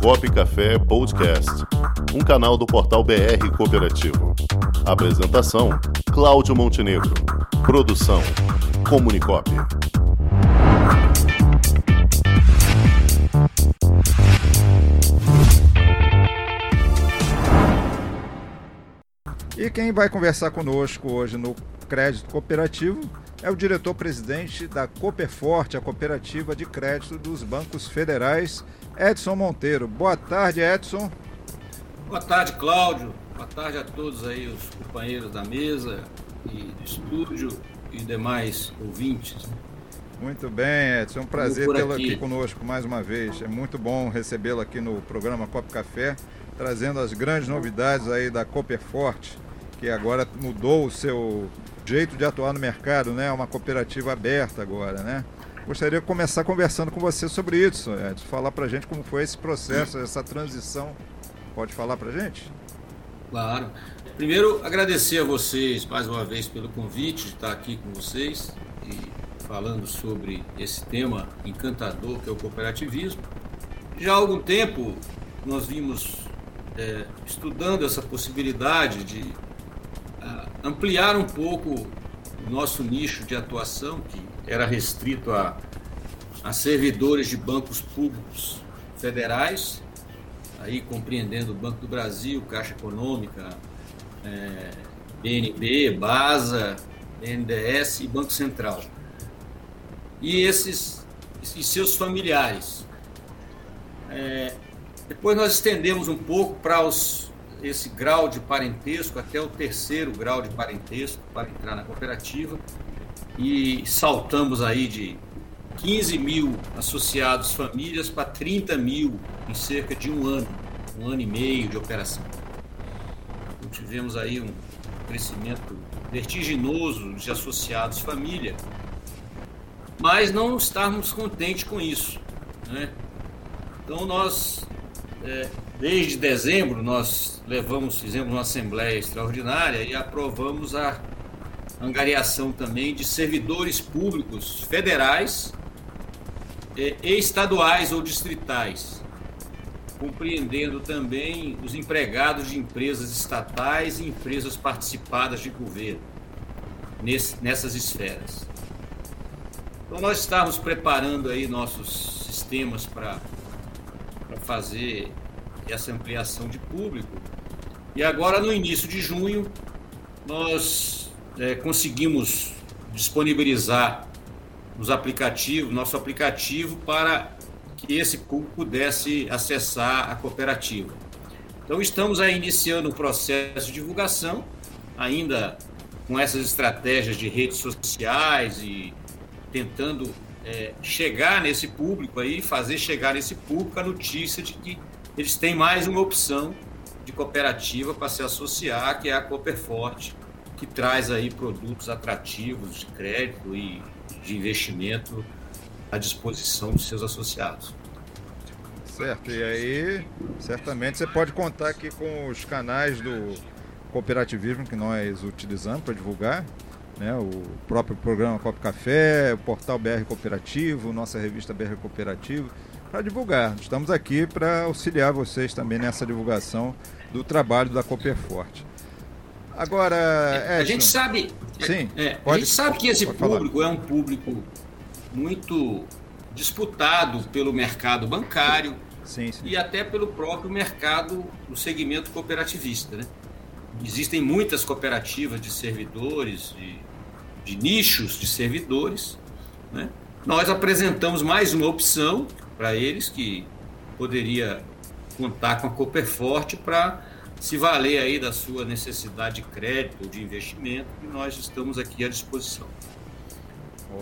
Cop Café Podcast, um canal do portal BR Cooperativo. Apresentação: Cláudio Montenegro. Produção: Comunicop. E quem vai conversar conosco hoje no Crédito Cooperativo é o diretor-presidente da Cooperforte, a cooperativa de crédito dos bancos federais, Edson Monteiro. Boa tarde, Edson. Boa tarde, Cláudio. Boa tarde a todos aí, os companheiros da mesa e do estúdio e demais ouvintes. Muito bem, Edson. É um prazer tê-lo aqui. aqui conosco mais uma vez. É muito bom recebê-lo aqui no programa Copo Café, trazendo as grandes novidades aí da Cooperforte que agora mudou o seu jeito de atuar no mercado, né? É uma cooperativa aberta agora, né? Gostaria de começar conversando com você sobre isso, Edson. Falar para gente como foi esse processo, essa transição. Pode falar para gente? Claro. Primeiro, agradecer a vocês mais uma vez pelo convite de estar aqui com vocês e falando sobre esse tema encantador que é o cooperativismo. Já há algum tempo nós vimos é, estudando essa possibilidade de ampliar um pouco o nosso nicho de atuação, que era restrito a, a servidores de bancos públicos federais, aí compreendendo o Banco do Brasil, Caixa Econômica, é, BNB, BASA, BNDES e Banco Central. E esses e seus familiares. É, depois nós estendemos um pouco para os esse grau de parentesco até o terceiro grau de parentesco para entrar na cooperativa e saltamos aí de 15 mil associados famílias para 30 mil em cerca de um ano, um ano e meio de operação. Então, tivemos aí um crescimento vertiginoso de associados família, mas não estávamos contentes com isso. Né? Então nós é, Desde dezembro, nós levamos, fizemos uma assembleia extraordinária e aprovamos a angariação também de servidores públicos federais e estaduais ou distritais, compreendendo também os empregados de empresas estatais e empresas participadas de governo nessas esferas. Então nós estávamos preparando aí nossos sistemas para fazer essa ampliação de público. E agora, no início de junho, nós é, conseguimos disponibilizar nos aplicativos, nosso aplicativo, para que esse público pudesse acessar a cooperativa. Então, estamos aí iniciando o processo de divulgação, ainda com essas estratégias de redes sociais e tentando é, chegar nesse público aí, fazer chegar nesse público a notícia de que eles têm mais uma opção de cooperativa para se associar, que é a Cooperforte, que traz aí produtos atrativos de crédito e de investimento à disposição dos seus associados. Certo, e aí certamente você pode contar aqui com os canais do cooperativismo que nós utilizamos para divulgar, né? o próprio programa Cop Café, o portal BR Cooperativo, nossa revista BR Cooperativo para divulgar. Estamos aqui para auxiliar vocês também nessa divulgação do trabalho da Cooperforte. Agora, é, a gente sabe, sim, é, pode, a gente sabe que esse público falar. é um público muito disputado pelo mercado bancário sim, sim. e até pelo próprio mercado do segmento cooperativista. Né? Existem muitas cooperativas de servidores, de, de nichos de servidores. Né? Nós apresentamos mais uma opção para eles que poderia contar com a Cooper Forte para se valer aí da sua necessidade de crédito ou de investimento e nós estamos aqui à disposição.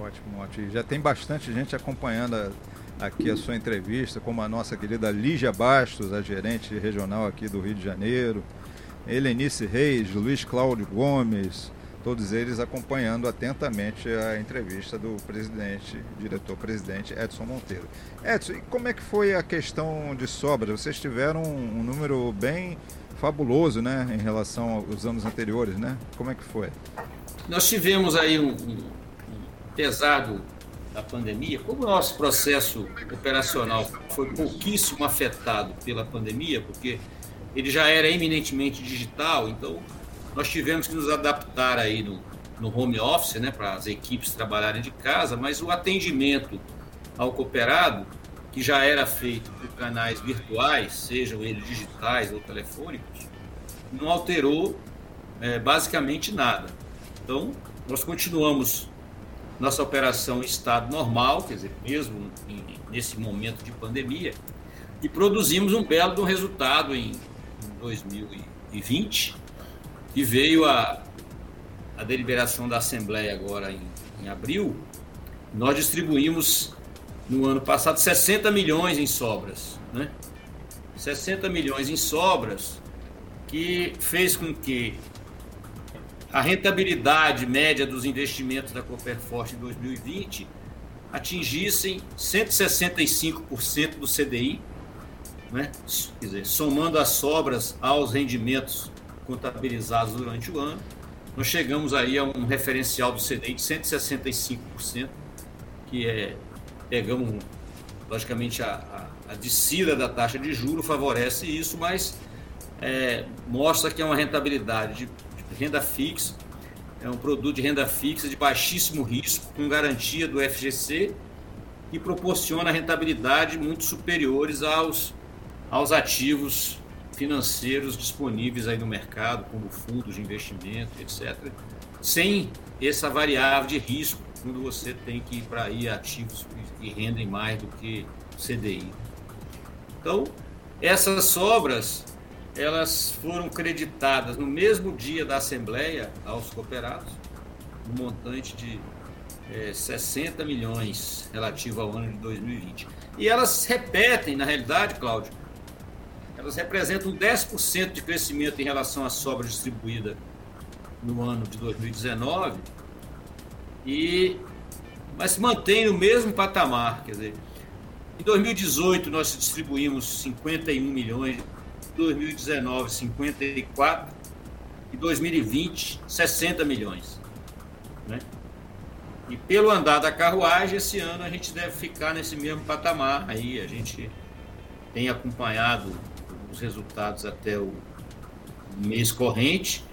Ótimo, ótimo. Já tem bastante gente acompanhando aqui a sua entrevista, como a nossa querida Lígia Bastos, a gerente regional aqui do Rio de Janeiro, Helenice Reis, Luiz Cláudio Gomes, todos eles acompanhando atentamente a entrevista do presidente, diretor-presidente Edson Monteiro. Edson, e como é que foi a questão de sobras? Vocês tiveram um, número bem fabuloso, né, em relação aos anos anteriores, né? Como é que foi? Nós tivemos aí um, um pesado da pandemia, como o nosso processo operacional foi pouquíssimo afetado pela pandemia, porque ele já era eminentemente digital, então nós tivemos que nos adaptar aí no, no home office, né, para as equipes trabalharem de casa, mas o atendimento ao cooperado, que já era feito por canais virtuais, sejam eles digitais ou telefônicos, não alterou é, basicamente nada. Então, nós continuamos nossa operação em estado normal, quer dizer, mesmo em, nesse momento de pandemia, e produzimos um belo resultado em, em 2020, que veio a, a deliberação da Assembleia agora em, em abril, nós distribuímos no ano passado 60 milhões em sobras, né? 60 milhões em sobras, que fez com que a rentabilidade média dos investimentos da Cooperforte em 2020 atingissem 165% do CDI, né? Quer dizer, somando as sobras aos rendimentos contabilizados durante o ano, nós chegamos aí a um referencial do CDI de 165%, que é, pegamos, logicamente, a, a, a descida da taxa de juro favorece isso, mas é, mostra que é uma rentabilidade de renda fixa, é um produto de renda fixa de baixíssimo risco, com garantia do FGC e proporciona rentabilidade muito superiores aos, aos ativos financeiros disponíveis aí no mercado, como fundos de investimento, etc., sem essa variável de risco quando você tem que ir para aí ativos que rendem mais do que CDI. Então, essas sobras elas foram creditadas no mesmo dia da Assembleia aos cooperados, um montante de é, 60 milhões relativo ao ano de 2020. E elas repetem, na realidade, Cláudio, elas representam 10% de crescimento em relação à sobra distribuída no ano de 2019, e, mas se mantém no mesmo patamar. Quer dizer, em 2018 nós distribuímos 51 milhões 2019 54 e 2020 60 milhões. Né? E pelo andar da carruagem, esse ano a gente deve ficar nesse mesmo patamar. Aí a gente tem acompanhado os resultados até o mês corrente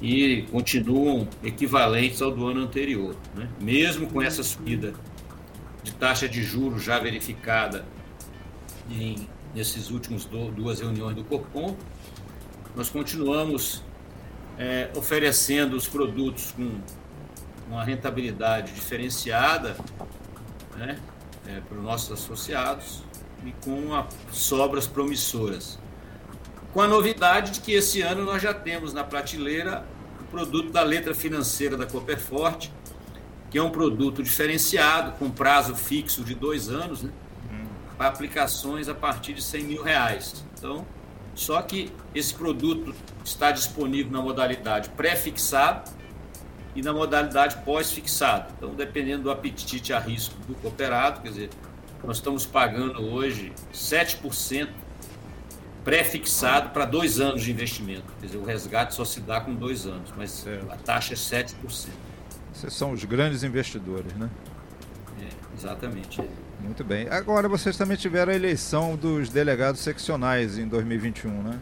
e continuam equivalentes ao do ano anterior. Né? Mesmo com essa subida de taxa de juros já verificada em nesses últimos do, duas reuniões do Copom. Nós continuamos é, oferecendo os produtos com uma rentabilidade diferenciada né, é, para os nossos associados e com a, sobras promissoras. Com a novidade de que esse ano nós já temos na prateleira o produto da letra financeira da Cooperforte, que é um produto diferenciado, com prazo fixo de dois anos, né? para aplicações a partir de 100 mil reais. Então, só que esse produto está disponível na modalidade pré-fixado e na modalidade pós-fixado. Então, dependendo do apetite a risco do cooperado, quer dizer, nós estamos pagando hoje 7% pré-fixado para dois anos de investimento. Quer dizer, o resgate só se dá com dois anos, mas certo. a taxa é 7%. Esses são os grandes investidores, né? É, exatamente. Muito bem. Agora vocês também tiveram a eleição dos delegados seccionais em 2021, né?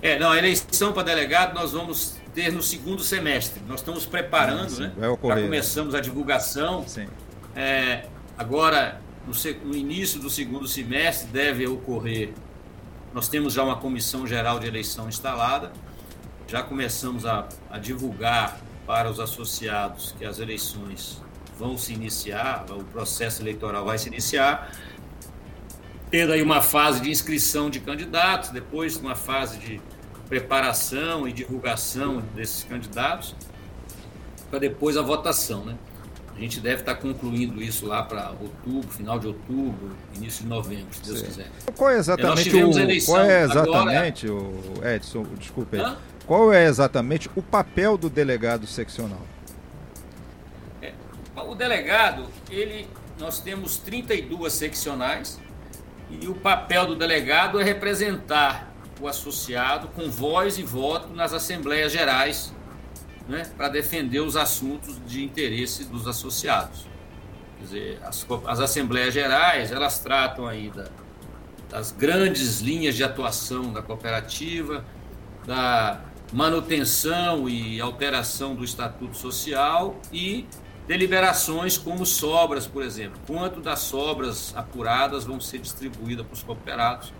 É, não, a eleição para delegado nós vamos ter no segundo semestre. Nós estamos preparando, sim, né? Vai ocorrer. Já começamos a divulgação. Sim. É, agora, no, no início do segundo semestre, deve ocorrer. Nós temos já uma comissão geral de eleição instalada. Já começamos a, a divulgar para os associados que as eleições vão se iniciar, o processo eleitoral vai se iniciar, tendo aí uma fase de inscrição de candidatos, depois uma fase de preparação e divulgação desses candidatos, para depois a votação, né? A gente deve estar concluindo isso lá para outubro, final de outubro, início de novembro, se Deus quiser. Qual é exatamente o qual é exatamente agora... o Edson, desculpe aí. Qual é exatamente o papel do delegado seccional? O delegado, ele, nós temos 32 seccionais e o papel do delegado é representar o associado com voz e voto nas assembleias gerais, né, para defender os assuntos de interesse dos associados. dizer, as, as assembleias gerais, elas tratam aí da, das grandes linhas de atuação da cooperativa, da manutenção e alteração do estatuto social e deliberações como sobras, por exemplo. Quanto das sobras apuradas vão ser distribuídas para os cooperados?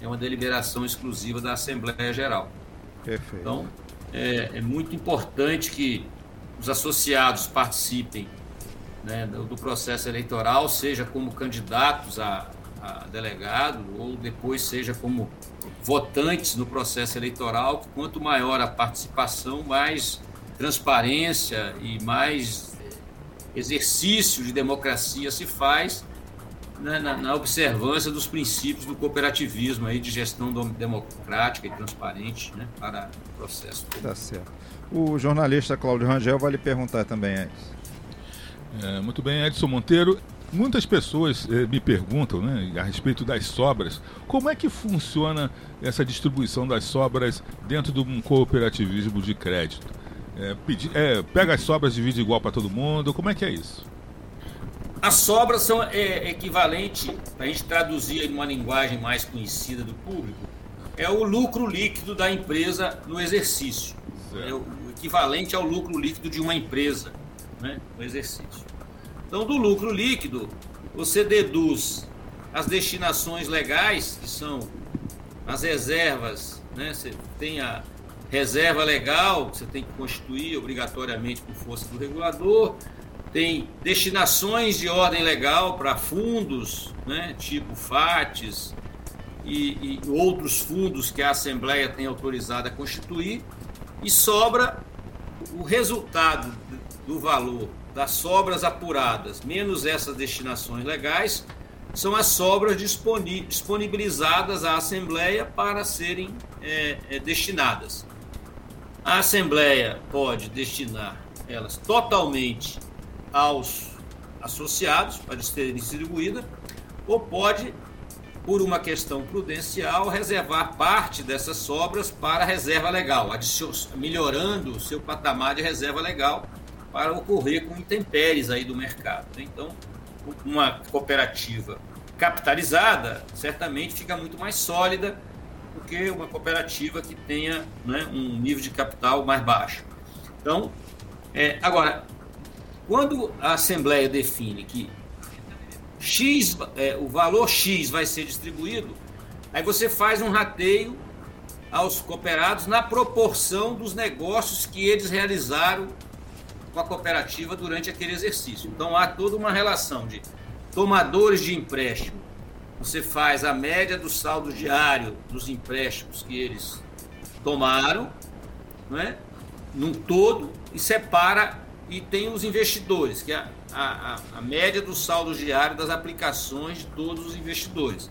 É uma deliberação exclusiva da Assembleia Geral. Perfeito. Então, é, é muito importante que os associados participem né, do, do, processo eleitoral, seja como candidatos a, a delegado ou depois seja como votantes no processo eleitoral. Quanto maior a participação, mais transparência e mais exercício de democracia se faz né, na, na, observância dos princípios do cooperativismo aí de gestão democrática e transparente né, para o processo. Tá certo. O jornalista Cláudio Rangel vai lhe perguntar também, Edson. É, muito bem, Edson Monteiro. Muitas pessoas eh, me perguntam né, a respeito das sobras. Como é que funciona essa distribuição das sobras dentro de um cooperativismo de crédito? É, pedi, é, pega as sobras, divide igual para todo mundo. Como é que é isso? As sobras são é, equivalente, para a gente traduzir em uma linguagem mais conhecida do público, é o lucro líquido da empresa no exercício. É o equivalente ao lucro líquido de uma empresa né, no exercício. Então, do lucro líquido, você deduz as destinações legais, que são as reservas, né, você tem a, reserva legal, que você tem que constituir obrigatoriamente por força do regulador, tem destinações de ordem legal para fundos, né, tipo FATs e, e, outros fundos que a Assembleia tem autorizado a constituir, e sobra o resultado do valor das sobras apuradas, menos essas destinações legais, são as sobras disponibilizadas à Assembleia para serem é, é, destinadas. A Assembleia pode destinar elas totalmente aos associados para serem distribuídas, ou pode, por uma questão prudencial, reservar parte dessas sobras para reserva legal, melhorando o seu patamar de reserva legal para ocorrer com intempéries aí do mercado. Né? Então, uma cooperativa capitalizada certamente fica muito mais sólida do que uma cooperativa que tenha né, um nível de capital mais baixo. Então, é, agora, quando a Assembleia define que X, é, o valor X vai ser distribuído, aí você faz um rateio aos cooperados na proporção dos negócios que eles realizaram com a cooperativa durante aquele exercício. Então há toda uma relação de tomadores de empréstimo você faz a média do saldo diário dos empréstimos que eles tomaram, não é? num todo, e separa e tem os investidores, que é a, a, a média do saldo diário das aplicações de todos os investidores.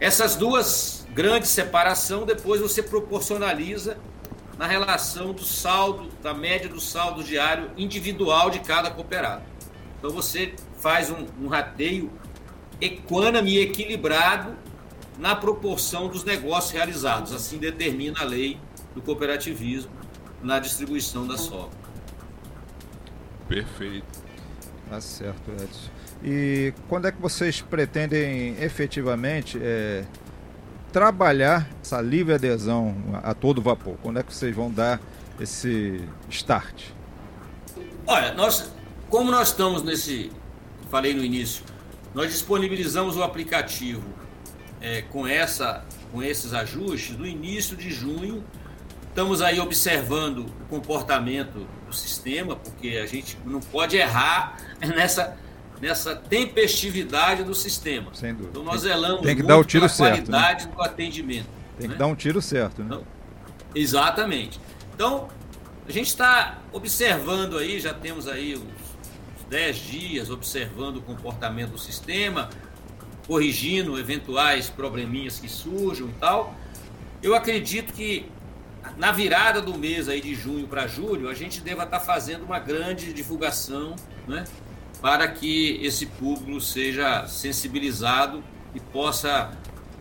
Essas duas grandes separação, depois você proporcionaliza na relação do saldo, da média do saldo diário individual de cada cooperado. Então você faz um, um rateio equânime equilibrado na proporção dos negócios realizados. Assim determina a lei do cooperativismo na distribuição da sobra. Perfeito. Tá certo, Edson. E quando é que vocês pretendem efetivamente é, trabalhar essa livre adesão a todo vapor? Quando é que vocês vão dar esse start? Olha, nós, como nós estamos nesse, falei no início, nós disponibilizamos o aplicativo é, com, essa, com esses ajustes no início de junho. Estamos aí observando o comportamento do sistema, porque a gente não pode errar nessa, nessa tempestividade do sistema. Sem dúvida. Então nós zelamos tem que dar o tiro certo, né? qualidade né? do atendimento. Tem né? que dar um tiro certo, né? Então, exatamente. Então, a gente está observando aí, já temos aí os 10 dias observando o comportamento do sistema, corrigindo eventuais probleminhas que surjam e tal. Eu acredito que na virada do mês aí de junho para julho, a gente deva estar tá fazendo uma grande divulgação, né, para que esse público seja sensibilizado e possa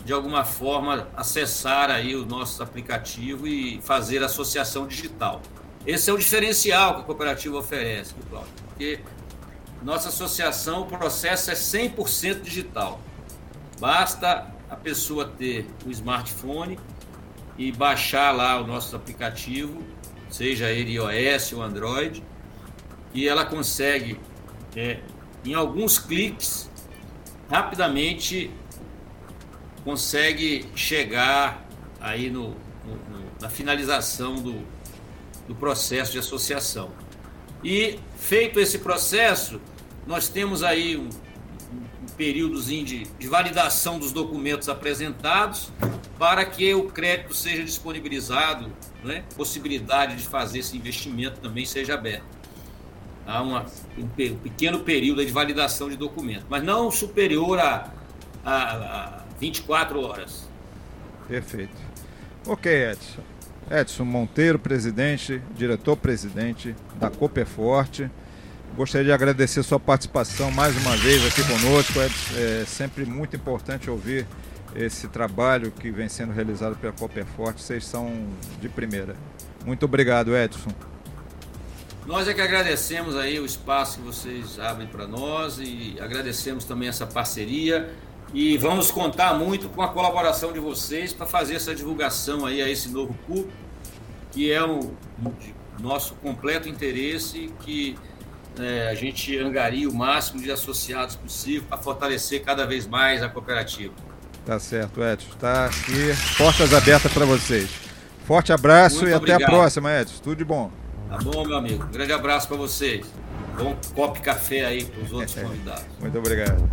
de alguma forma acessar aí o nosso aplicativo e fazer associação digital. Esse é o diferencial que a cooperativa oferece, Cláudio, porque nossa associação, o processo é 100% digital. Basta a pessoa ter o um smartphone e baixar lá o nosso aplicativo, seja ele iOS ou Android, e ela consegue, é, em alguns cliques, rapidamente consegue chegar aí no, no, na finalização do, do processo de associação. E feito esse processo, nós temos aí um, um períodozinho de, de validação dos documentos apresentados para que o crédito seja disponibilizado, né? possibilidade de fazer esse investimento também seja aberta. Há uma, um, pequeno período de validação de documentos, mas não superior a, a, a 24 horas. Perfeito. Ok, Edson. Edson Monteiro, presidente, diretor-presidente da Cooperforte. Gostaria de agradecer sua participação mais uma vez aqui conosco. É sempre muito importante ouvir esse trabalho que vem sendo realizado pela Cooperforte. Vocês são de primeira. Muito obrigado, Edson. Nós é que agradecemos aí o espaço que vocês abrem para nós e agradecemos também essa parceria e vamos contar muito com a colaboração de vocês para fazer essa divulgação aí a esse novo público, que é o nosso completo interesse que é, a gente angaria o máximo de associados possível para fortalecer cada vez mais a cooperativa. Tá certo, Edson. Está aqui, portas abertas para vocês. Forte abraço Muito e obrigado. até a próxima, Edson. Tudo de bom. Tá bom, meu amigo. Um grande abraço para vocês. Bom copo de café aí para os outros convidados. Muito obrigado.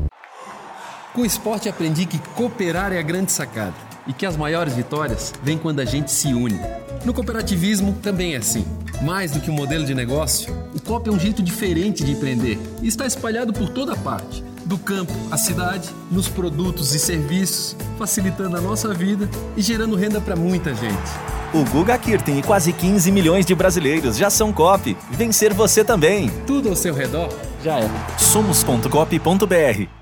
Com o esporte aprendi que cooperar é a grande sacada e que as maiores vitórias vêm quando a gente se une. No cooperativismo também é assim. Mais do que um modelo de negócio, o COP é um jeito diferente de empreender e está espalhado por toda parte do campo à cidade, nos produtos e serviços, facilitando a nossa vida e gerando renda para muita gente. O Guga Kirten e quase 15 milhões de brasileiros já são COP. Vencer você também. Tudo ao seu redor já é. Somos.cop.br